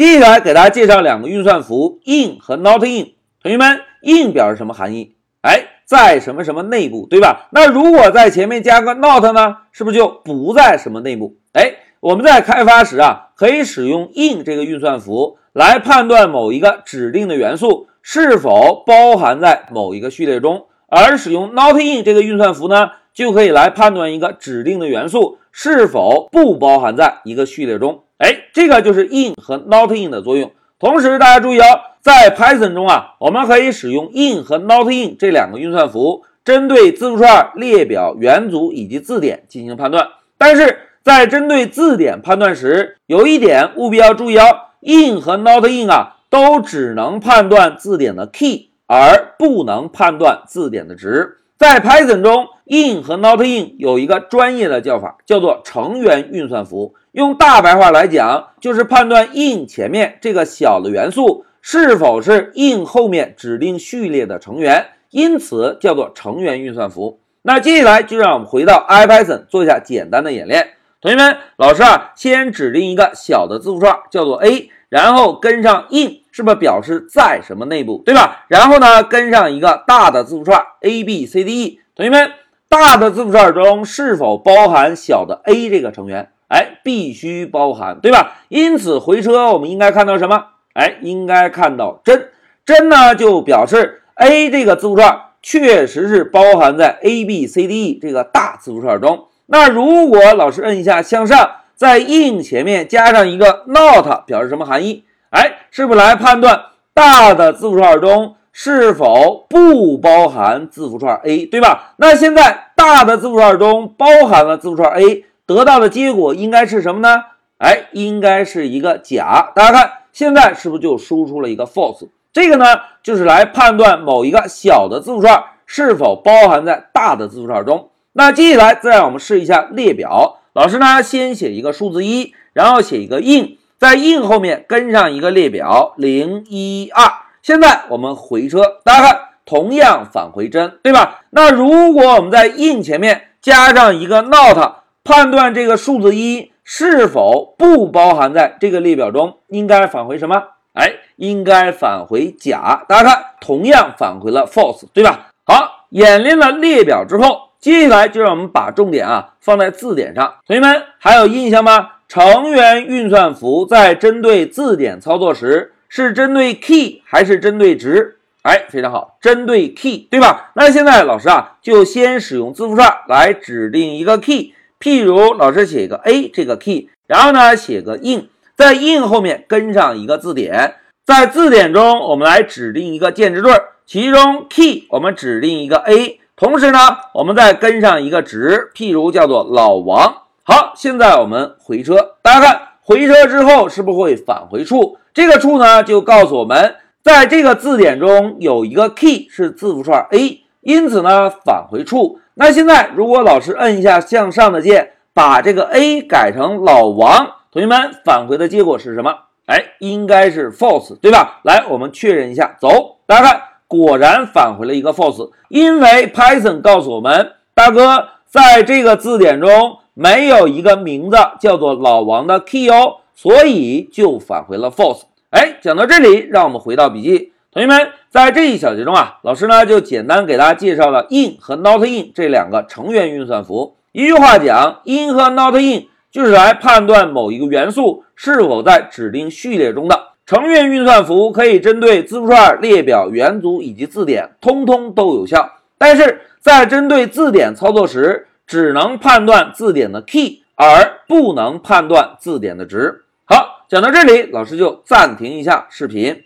接下来给大家介绍两个运算符，in 和 not in。同学们，in 表示什么含义？哎，在什么什么内部，对吧？那如果在前面加个 not 呢，是不是就不在什么内部？哎，我们在开发时啊，可以使用 in 这个运算符来判断某一个指定的元素是否包含在某一个序列中，而使用 not in 这个运算符呢，就可以来判断一个指定的元素是否不包含在一个序列中。哎，这个就是 in 和 not in 的作用。同时，大家注意哦，在 Python 中啊，我们可以使用 in 和 not in 这两个运算符，针对字符串、列表、元组以及字典进行判断。但是在针对字典判断时，有一点务必要注意哦，in 和 not in 啊，都只能判断字典的 key，而不能判断字典的值。在 Python 中，in 和 not in 有一个专业的叫法，叫做成员运算符。用大白话来讲，就是判断 in 前面这个小的元素是否是 in 后面指定序列的成员，因此叫做成员运算符。那接下来就让我们回到 IPython 做一下简单的演练。同学们，老师啊，先指定一个小的字符串叫做 a，然后跟上 in，是不是表示在什么内部，对吧？然后呢，跟上一个大的字符串 a b c d e。同学们，大的字符串中是否包含小的 a 这个成员？哎，必须包含，对吧？因此回车我们应该看到什么？哎，应该看到真真呢，就表示 a 这个字符串确实是包含在 a b c d e 这个大字符串中。那如果老师摁一下向上，在 in 前面加上一个 not，表示什么含义？哎，是不是来判断大的字符串中是否不包含字符串 a，对吧？那现在大的字符串中包含了字符串 a。得到的结果应该是什么呢？哎，应该是一个假。大家看，现在是不是就输出了一个 false？这个呢，就是来判断某一个小的字符串是否包含在大的字符串中。那接下来再让我们试一下列表。老师呢，先写一个数字一，然后写一个 in，在 in 后面跟上一个列表零一二。现在我们回车，大家看，同样返回真，对吧？那如果我们在 in 前面加上一个 not。判断这个数字一是否不包含在这个列表中，应该返回什么？哎，应该返回假。大家看，同样返回了 false，对吧？好，演练了列表之后，接下来就让我们把重点啊放在字典上。同学们还有印象吗？成员运算符在针对字典操作时，是针对 key 还是针对值？哎，非常好，针对 key，对吧？那现在老师啊，就先使用字符串来指定一个 key。譬如老师写一个 a 这个 key，然后呢写个 in，在 in 后面跟上一个字典，在字典中我们来指定一个键值对，其中 key 我们指定一个 a，同时呢我们再跟上一个值，譬如叫做老王。好，现在我们回车，大家看回车之后是不是会返回处？这个处呢就告诉我们，在这个字典中有一个 key 是字符串 a，因此呢返回处。那现在，如果老师摁一下向上的键，把这个 a 改成老王，同学们返回的结果是什么？哎，应该是 false，对吧？来，我们确认一下，走，大家看，果然返回了一个 false，因为 Python 告诉我们，大哥在这个字典中没有一个名字叫做老王的 key 哦，所以就返回了 false。哎，讲到这里，让我们回到笔记。同学们，在这一小节中啊，老师呢就简单给大家介绍了 in 和 not in 这两个成员运算符。一句话讲，in 和 not in 就是来判断某一个元素是否在指定序列中的。成员运算符可以针对字符串、列表、元组以及字典，通通都有效。但是在针对字典操作时，只能判断字典的 key，而不能判断字典的值。好，讲到这里，老师就暂停一下视频。